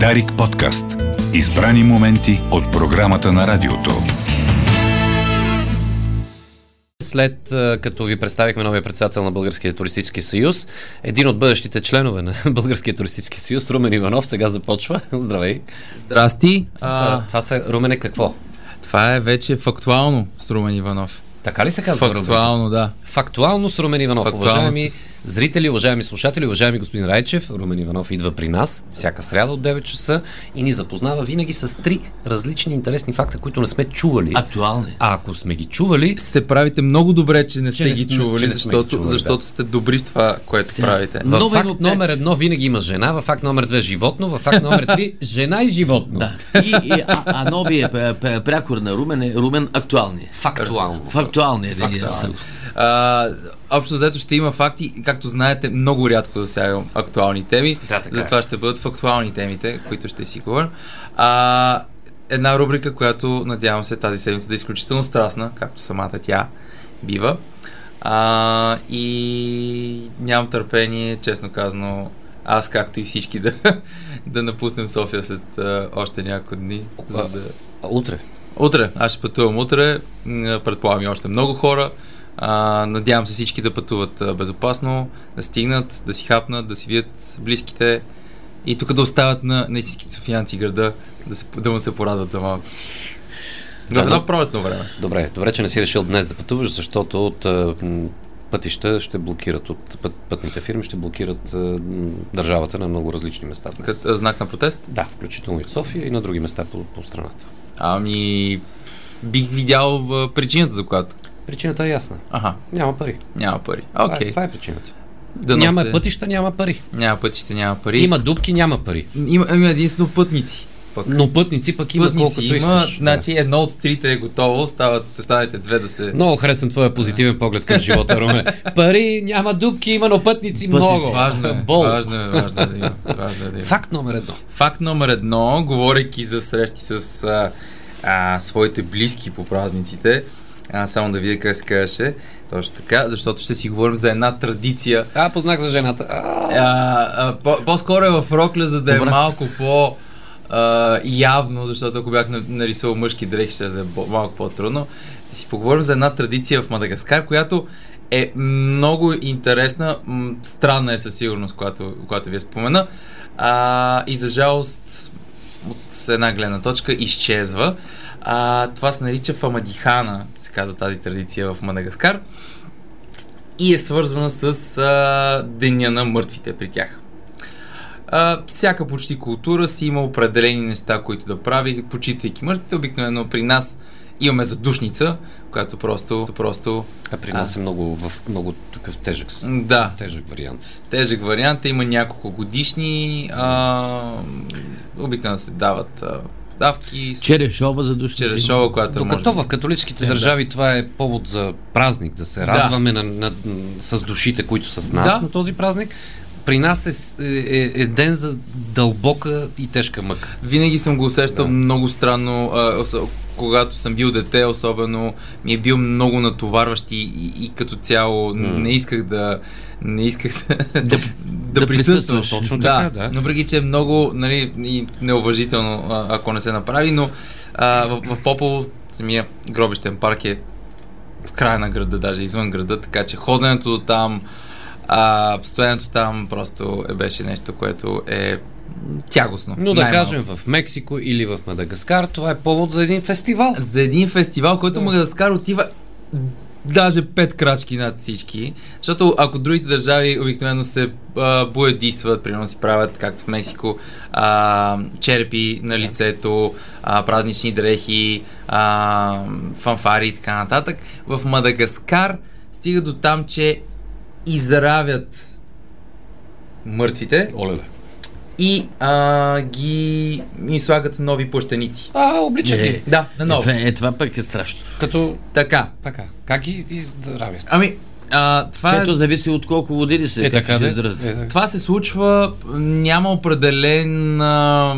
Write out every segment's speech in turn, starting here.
Дарик подкаст. Избрани моменти от програмата на радиото. След като ви представихме новия председател на Българския туристически съюз, един от бъдещите членове на Българския туристически съюз, Румен Иванов, сега започва. Здравей! Здрасти! Това, са, това са, Румене, какво? Това е вече фактуално с Румен Иванов. Така ли се казва? Фактуално, да. Фактуално с Румен Иванов. Фактуално уважаеми с... зрители, уважаеми слушатели, уважаеми господин Райчев, Румен Иванов идва при нас всяка сряда от 9 часа и ни запознава винаги с три различни интересни факта, които не сме чували. Актуални. А ако сме ги чували, се правите много добре, че не сте не ги чували, че защото, ги чували, защото да. сте добри в това, което Сега, правите. в Много факт има- номер едно винаги има жена, в факт номер две животно, в факт номер три жена и животно. Да. И, и а, а новия п- п- прякор на Румен е Румен актуални. Фактуално. Фактуални е да ги. А, общо взето ще има факти, както знаете, много рядко засягам актуални теми. Да, така е. Затова ще бъдат фактуални темите, които ще си говорим. А, една рубрика, която надявам се тази седмица да е изключително страстна, както самата тя бива. А, и нямам търпение, честно казано, аз както и всички да, да напуснем София след а, още няколко дни. За да... Утре. Утре, аз ще пътувам утре, предполагам и още много хора. А, надявам се всички да пътуват безопасно, да стигнат, да си хапнат, да си видят близките и тук да остават на, на истинските софиянци града, да, се, да му се порадат за малко. Да, Да, но- едно пролетно време. Добре, добре, че не си решил днес да пътуваш, защото от пътища ще блокират, от път, пътните фирми ще блокират а, м, държавата на много различни места. Днес. Като а, знак на протест. Да, включително и в София и на други места по, по страната. Ами, бих видял а, причината за която. Причината е ясна. Аха, Няма пари. няма пари. Това, Окей. е, това е причината. Да няма нося- пътища, няма пари. Няма пътища, няма пари. Има дупки, няма пари. има, има единствено пътници. Пък. Но пътници пък има Пътници колкото има, искаш. значи едно от трите е готово, стават, останалите две да се... Много харесвам твоя позитивен поглед към живота, Руме. Пари, няма дупки, има, но пътници, Пътници. много. Важно е, Бол. важно е, важно е да има. Важно е да има. Факт номер едно. Факт номер едно, говорейки за срещи с а, а, своите близки по празниците, а, само да видя как се казваше, точно така, защото ще си говорим за една традиция. А, познах за жената. А, А, а, по, по-скоро е в рокля, за да Добре. е малко по а, явно, защото ако бях на- нарисувал мъжки дрехи, ще да е малко по-трудно. Да си поговорим за една традиция в Мадагаскар, която е много интересна, странна е със сигурност, която, която ви я спомена. А, и за жалост, от една гледна точка, изчезва. А, това се нарича Фамадихана, се казва тази традиция в Мадагаскар. И е свързана с а, Деня на мъртвите при тях. А, всяка почти култура си има определени неща, които да прави, почитайки мъртвите. Обикновено при нас имаме задушница, която просто, просто а при нас е много, в много такъв тежък, да, тежък вариант. тежък вариант. Има няколко годишни. А, обикновено се дават а, давки. с- Черешова за души. Черешова, която Докато може... в католическите Е, да. държави това е повод за празник, да се радваме на, на, м, с душите, които са с нас Да. на този празник. При нас е, е, е, ден за дълбока и тежка мъка. Винаги съм го усещал Да. много странно, а, когато съм бил дете, особено ми е бил много натоварващ и, и, и като цяло М. не исках да не исках да, да, да присъстваш. Точно да, така, да. Но въпреки, че е много нали, и неуважително, а, ако не се направи, но а, в, в Попово самия гробищен парк е в края на града, даже извън града, така че ходенето до там, а, стоянето там просто е, беше нещо, което е тягостно. Но да най-малко. кажем в Мексико или в Мадагаскар, това е повод за един фестивал. за един фестивал, който Да. Мадагаскар отива даже пет крачки над всички. Защото ако другите държави обикновено се а, боядисват, примерно си правят, както в Мексико, а, черепи на лицето, а, празнични дрехи, а, фанфари и така нататък, в Мадагаскар стига до там, че изравят мъртвите Оле, и а, ги им слагат нови плащаници. А, обличат Е. ги. Да, на Е, ново. това, е, това пък е страшно. Като Така. така. Как ги изравят? Ами, а, това, е, Чето зависи от колко години се Е, как така да. Е, така. това се случва, няма определен а,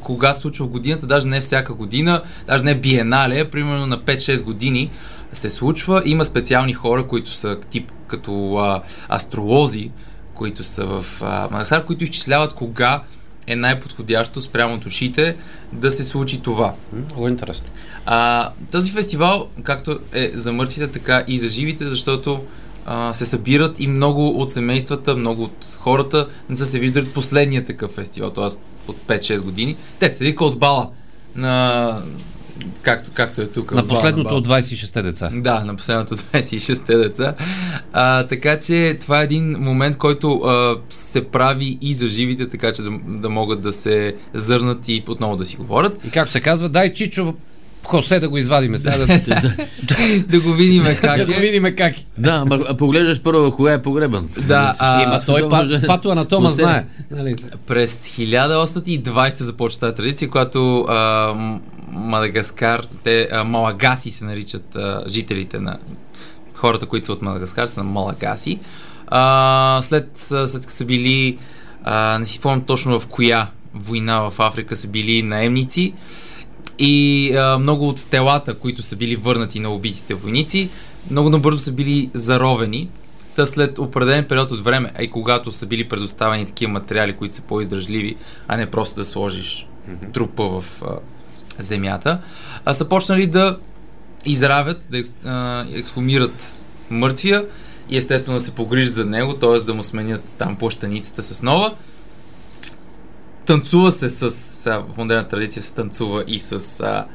кога се случва в годината, даже не всяка година, даже не биенале, примерно на 5-6 години се случва. Има специални хора, които са тип като а, астролози, които са в а, които изчисляват кога е най-подходящо спрямо душите да се случи това. Много интересно. А, този фестивал, както е за мъртвите, така и за живите, защото а, се събират и много от семействата, много от хората не са се виждали последния такъв фестивал, т.е. от 5-6 години. Те се вика от бала на... Както, както е тук. На от последното от 26-те деца. Да, на последното 26-те деца. А, така че това е един момент, който а, се прави и за живите, така че да, да могат да се зърнат и отново да си говорят. И както се казва, дай Чичо Хосе да го извадиме сега, да, да, да го видим как да го е. видим как е. Да, ама а поглеждаш първо кога е погребан. Да, а, Има, той па, може- Пато Анатома знае. Нали? През 1820 започва тази традиция, когато а, М- Мадагаскар, те а, малагаси се наричат а, жителите на хората, които са от Мадагаскар, са на малагаси. А, след, след като са били, а, не си спомням точно в коя война в Африка са били наемници и а, много от телата, които са били върнати на убитите войници, много набързо са били заровени. Та след определен период от време, а и когато са били предоставени такива материали, които са по-издръжливи, а не просто да сложиш трупа в а, земята, а са почнали да изравят, да ексхумират мъртвия и естествено да се погрижат за него, т.е. да му сменят там плащаницата с нова. Танцува се с, сега, в модерна традиция се танцува и с а,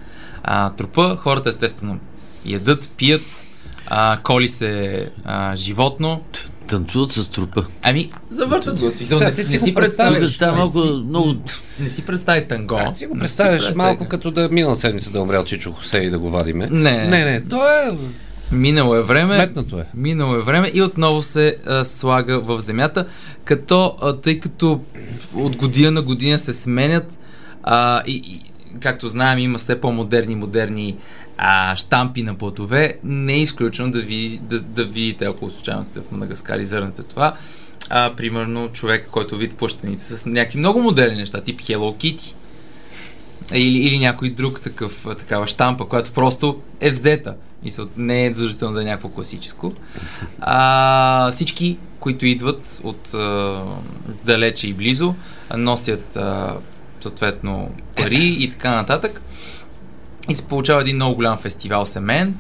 а, трупа. Хората естествено ядат, пият, а, коли се а, животно. Танцуват с трупа. Ами, завъртат го. Смисъл, не, ти не си си го представяш. Тук малко, си- много... Не си представи танго. А, ти го си представяш малко като да минал седмица да е умрял Чичо Хосе и да го вадиме. Не. Не, не, то е Минало е време. сметнато е. Минало е време и отново се а, слага в земята, като а, тъй като от година на година се сменят а, и, и както знаем има все по-модерни модерни а, штампи на платове, не е изключено да, ви, да, да видите, ако случайно сте в Мадагаскар и зърнете това, а, примерно човек, който вид плащаница с някакви много модерни неща, тип Hello Kitty или, или някой друг такъв, такава штампа, която просто е взета. Мисъл, не е задължително да е някакво класическо. А, всички, които идват от а, далече и близо, носят а, съответно пари и така нататък. И се получава един много голям фестивал семен.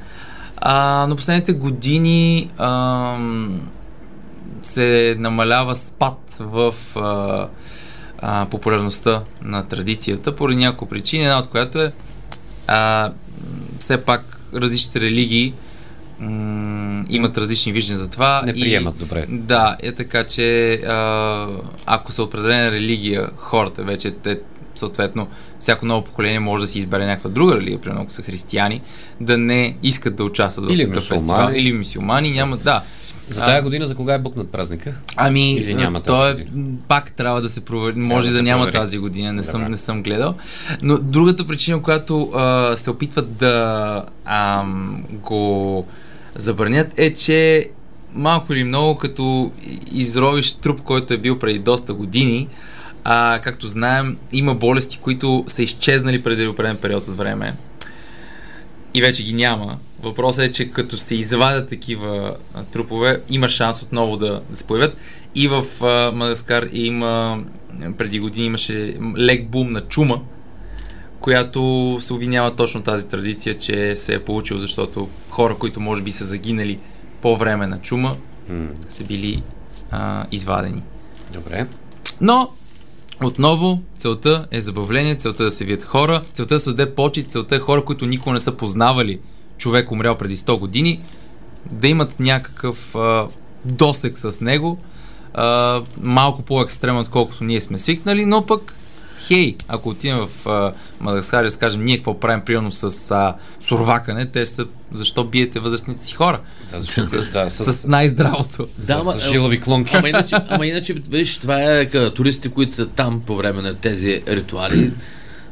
А, но последните години ам, се намалява спад в а, а, популярността на традицията поради няколко причини, една от която е а, все пак различните религии м- имат различни виждания за това. Не и- приемат добре. Да, е така, че а, ако са определена религия, хората вече те съответно всяко ново поколение може да си избере някаква друга религия, примерно ако са християни, да не искат да участват в Или такъв мюсюлмани. фестивал. Или мусулмани, няма, да. За А, тая година за кога е букнат празника? Ами, Или няма то е, тази година? пак трябва да се провери. Може да да, няма провери. тази година, не съм, не съм гледал. Но другата причина, която а, се опитват да ам, го забранят е, че малко или много, като изровиш труп, който е бил преди доста години, а, както знаем, има болести, които са изчезнали преди определен период от време и вече ги няма. Въпросът е, че като се извадят такива трупове, има шанс отново да, да се появят. И в а, Мадагаскар има, преди години имаше лек бум на чума, която се обвинява точно тази традиция, че се е получил, защото хора, които може би са загинали по време на чума, М, са били а, извадени. Добре. Но, отново, целта е забавление, целта е да се видят хора, целта е да се даде почет, целта е хора, които никога не са познавали човек умрял преди 100 години, да имат някакъв а, досек с него, а, малко по-екстремен, отколкото ние сме свикнали, но пък хей, ако отидем в а, Мадагаскар и да скажем ние какво правим примерно с а, сурвакане, те са защо биете възрастните си хора? Да, защото- да, С, с, най-здравото. Да, ама, с жилави клонки. ама, иначе, ама иначе, виж, това е ка, туристите, които са там по време на тези ритуали.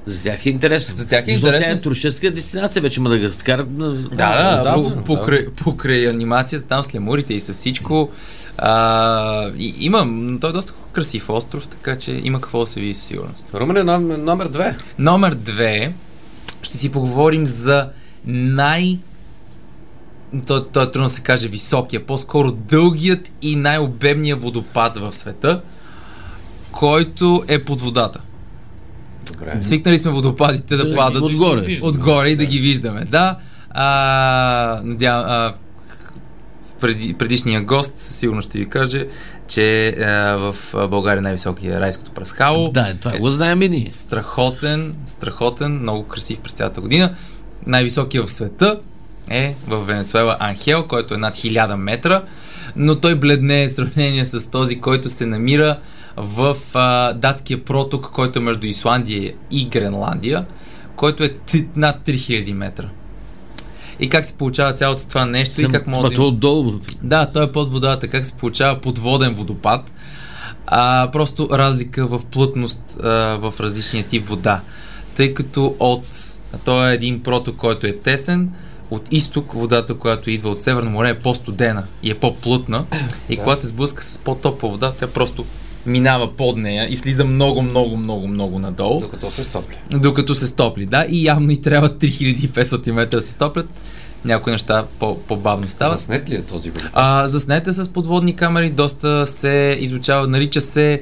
За тях е интересно. За тях е Защото интересно. Тя е туристическа дестинация, вече Мадагаскар. Да, Да, да, да, по, да, покрай, покрай анимацията там с лемурите и с всичко. А, и, има, м, той е доста красив остров, така че има какво да се види със сигурност. Румен е номер, номер две. Номер две, ще си поговорим за най... То, то е трудно да се каже високия, по-скоро дългият и най-обемния водопад в света, който е под водата. Добре. Свикнали сме водопадите да, Да, падат отгоре. Виждаме. отгоре и да ги виждаме. Да. А, надя, а, преди, предишния гост сигурно ще ви каже, че а, в България най-високия е райското пръсхало. Да, това го знаем и ние. Страхотен, страхотен, много красив през цялата година. Най-високия в света е в Венецуела Анхел, който е над 1000 метра, но той бледне в сравнение с този, който се намира в а, датския проток, който е между Исландия и Гренландия, който е т- над 3000 метра. И как се получава цялото това нещо и как може да има- отдолу. да, той е под водата. Как се получава подводен водопад? А, просто разлика в плътност а, в различния тип вода. Тъй като от... Той е един проток, който е тесен, от изток водата, която идва от Северно море е по-студена и е по-плътна. И когато се сблъска с по-топла вода, тя просто минава под нея и слиза много, много, много, много надолу Докато се стопли. докато се стопли. Да, и явно и трябва 3500 метра да се стоплят. Някои неща по- по-бавно стават. Заснет ли е този водопад? А, заснете с подводни камери, доста се изучава, нарича се,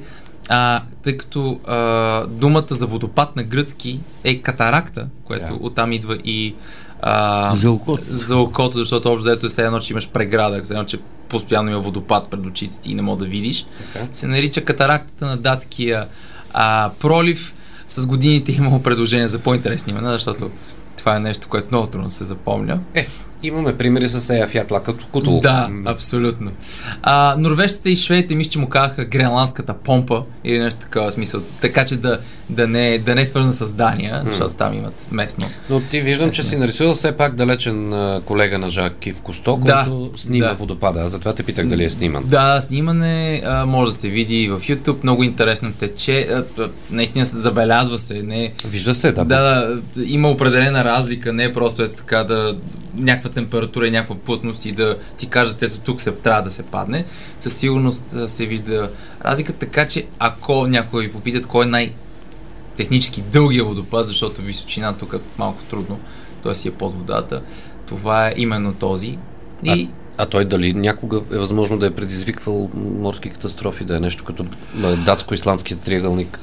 а, тъй като а, думата за водопад на гръцки е катаракта, което Да. оттам идва и а, За окото. за окото, защото общо взето е все едно, че имаш преграда, все едно, че постоянно има водопад пред очите ти и не мога да видиш. Така. Се нарича катарактата на датския а, пролив. С годините е имало предложение за по-интересни имена, защото това е нещо, което много трудно се запомня. Е, имаме примери с Ея Фятла като Кутул. Да, абсолютно. А, норвежците и шведите мисля, че му казаха гренландската помпа или нещо такова смисъл. Така че да, да, не, да не е свързан с Дания, защото там имат местно. Но ти виждам, че си нарисувал все пак далечен колега на Жак Кив Косто, Да, който снима да. водопада. Аз затова те питах дали е сниман. Да, снимане а, може да се види в YouTube, много интересно тече, а, а, наистина се забелязва се, не Вижда се, да. Да, да, има определена разлика, не е просто е така да някаква температура и някаква плътност и да ти кажат, ето тук се, трябва да се падне. Със сигурност се вижда разлика, така че ако някой ви попитат кой е най- технически дългия водопад, защото височина тук е малко трудно, той си е под водата, това е именно този. И А той дали някога е възможно да е предизвиквал морски катастрофи, да е нещо като а, датско-исландския триъгълник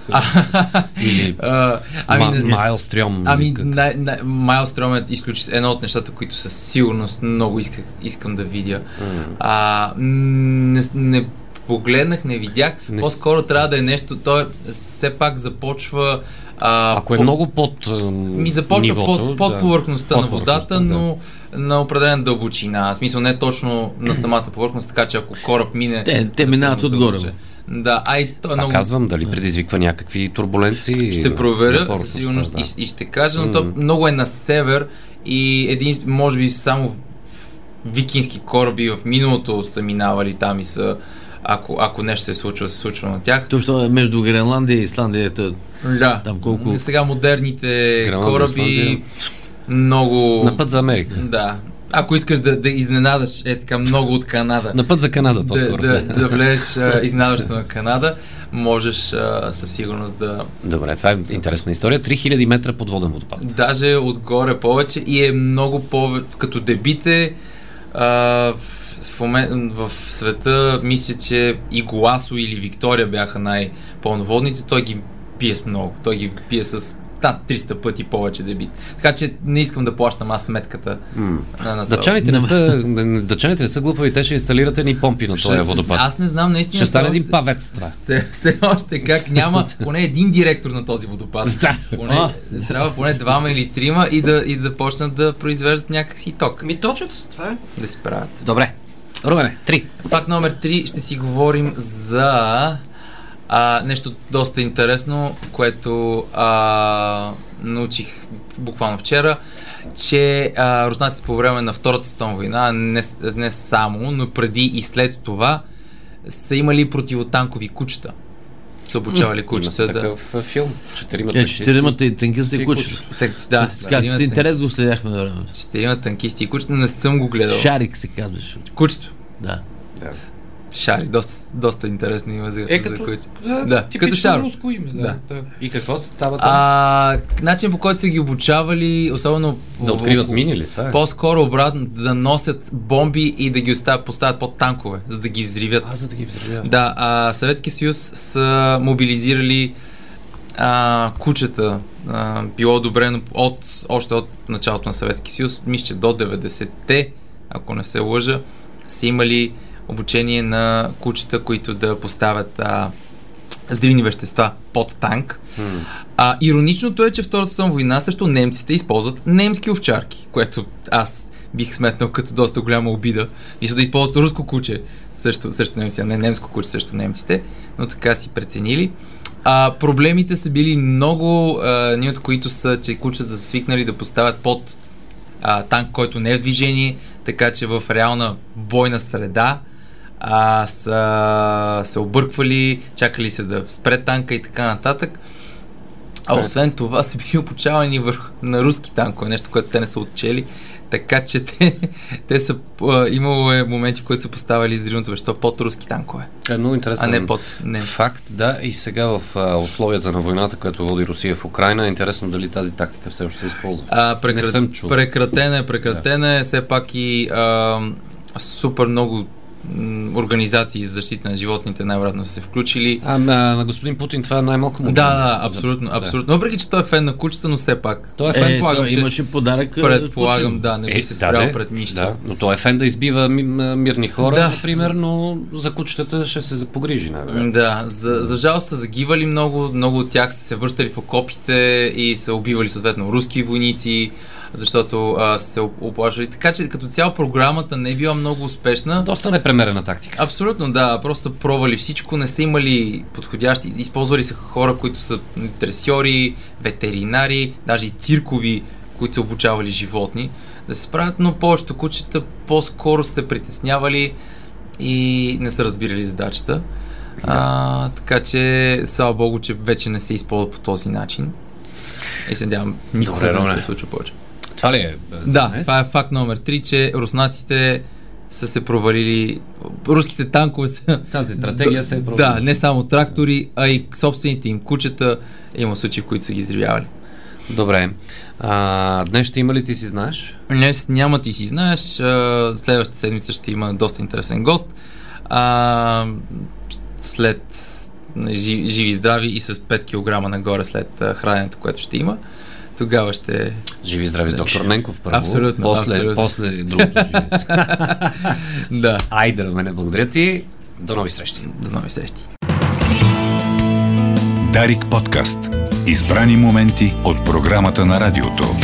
или а, ами, ами, не- Майлстрём. Ами, или как? най- най- Майлстром е изключ... едно от нещата, които със сигурност много исках, искам да видя. М. А, не, не погледнах, не видях. Не По-скоро трябва да е нещо, той все пак започва... А, Ако е по- много под а, Ми започва нивото, под, под да. повърхността Под на водата, повърхността, но на определена дълбочина. В смисъл не точно на самата повърхност, така че ако кораб мине... Те, те минават да отгоре. Да, ай, то е Това много... казвам, дали предизвиква някакви турбуленции. Ще проверя със сигурност да. и, и ще кажа, но то М. много е на север и един, може би само викински кораби в миналото са минавали там и са ако, ако нещо се случило, се случва на тях. То, що е между Гренландия и Исландия, Да. Там колко- Сега модерните Гренландия, кораби Исландия. много... На път за Америка. Да. Ако искаш да, да изненадаш е така много от Канада, На път за Канада, да, по-скоро. да, да влезеш а, изненадващо на Канада, можеш а, със сигурност да, Добре, това е интересна история. 3000 метра подводен водопад. Даже отгоре повече и е много повече, като дебите а, в, в, момент, в света, мисля, че и Голасо или Виктория бяха най-пълноводните, той ги пие с много, той ги пие с над 300 пъти повече дебит. Така че не искам да плащам аз сметката М. на, на. Дъчаните не, са, дъчаните не са глупави, те ще инсталират едни помпи на този водопад. Аз не знам, наистина. Ще стане един павец това. Все, все още как няма поне един директор на този водопад. Да. Поне, А, трябва поне двама или трима и да, и да почнат да произвеждат някакси ток. Ми точат, това е. Да се правят. Добре. Румене, три. Факт номер 3 ще си говорим за а, нещо доста интересно, което а, научих буквално вчера, че а, руснаците по време на Втората световна война, не, не само, но преди и след това, са имали противотанкови кучета. Са обучавали кучета да... такъв филм. Четирима е, четиримата и тънкисти Три кучета. да, С- Как с интерес го следяхме на времето. Четирима танкисти и кучета, не съм го гледал. Шарик се казваше. Кучето. Да. Да. Шари, доста, доста интересно има за, Е, за като, куче. да, Да, като Шаро. руско име. Да. Да. да. И какво става там? А, начин по който са ги обучавали, особено да в- откриват мини ли? Това е. По-скоро обратно да носят бомби и да ги оставят, поставят под танкове, за да ги взривят. А, за да ги взривяват. Да, а Съветския съюз са мобилизирали а, кучета а, било одобрено от, още от началото на Съветски съюз, мисля, че до 90-те, ако не се лъжа, са имали обучение на кучета, които да поставят а, взривни вещества под танк. М. А, ироничното е, че Втората световна война също немците използват немски овчарки, което аз бих сметнал като доста голяма обида. Мисля да използват руско куче също, също немци, а не немско куче също немците, но така си преценили. А, проблемите са били много, а, ни от които са, че кучета са свикнали да поставят под а, танк, който не е в движение, така че в реална бойна среда а, са се обърквали, чакали се да спре танка и така нататък. А освен това са били обучавани върху, на руски танкове, нещо, което те не са отчели. Така че те, те са, а, имало е моменти, в които са поставили взривното вещество под руски танкове, Е много а интересен не под немски. факт. Да, и сега в а, условията на войната, която води Русия в Украина, е интересно дали тази тактика все още се използва. А, прекра... Не съм чул. Прекратена е, прекратена е, все пак и а, супер много организации за защита на животните най-вероятно са се включили. А, на, на господин Путин това е най-малко му. Да, да, абсолютно, абсолютно. Въпреки, че той е фен на кучета, но все пак. Той е Е, фен. предполагам, той че- имаше подарък. а, Предполагам, да, не би Е, се да, спрял пред нищо. Да, но той е фен да избива мирни хора, Да. например, но за кучетата ще се погрижи. най Да, за, за жалост са загивали много, много от тях са се връщали в окопите и са убивали съответно руски войници, защото а, се оп- оплашвали. Така че като цяло програмата не е била много успешна. Доста непремерена тактика. Абсолютно, да. Просто са пробвали всичко, не са имали подходящи. Използвали са хора, които са тресьори, ветеринари, даже и циркови, които са обучавали животни да се справят, но повечето кучета по-скоро се притеснявали и не са разбирали задачата. А, така че, слава богу, че вече не се използва по този начин. И се надявам, никога Добре, да не се случва повече. Това ли е? Да, днес? това е факт номер 3, че руснаците са се провалили. Руските танкове са. Тази стратегия се е провалила. Да, не само трактори, а и собствените им кучета. Има случаи, в които са ги изривявали. Добре. А, днес ще има ли ти си знаеш? Днес няма ти си знаеш. Следващата седмица ще има доста интересен гост. А, след жи- живи и здрави и с 5 кг нагоре след храненето, което ще има. Тогава ще... Живи здрави с доктор Ненков първо. Абсолютно, После, абсолютно. после другото живи. Да. Айде, мене благодаря ти. До нови срещи. До нови срещи. Дарик подкаст. Избрани моменти от програмата на радиото.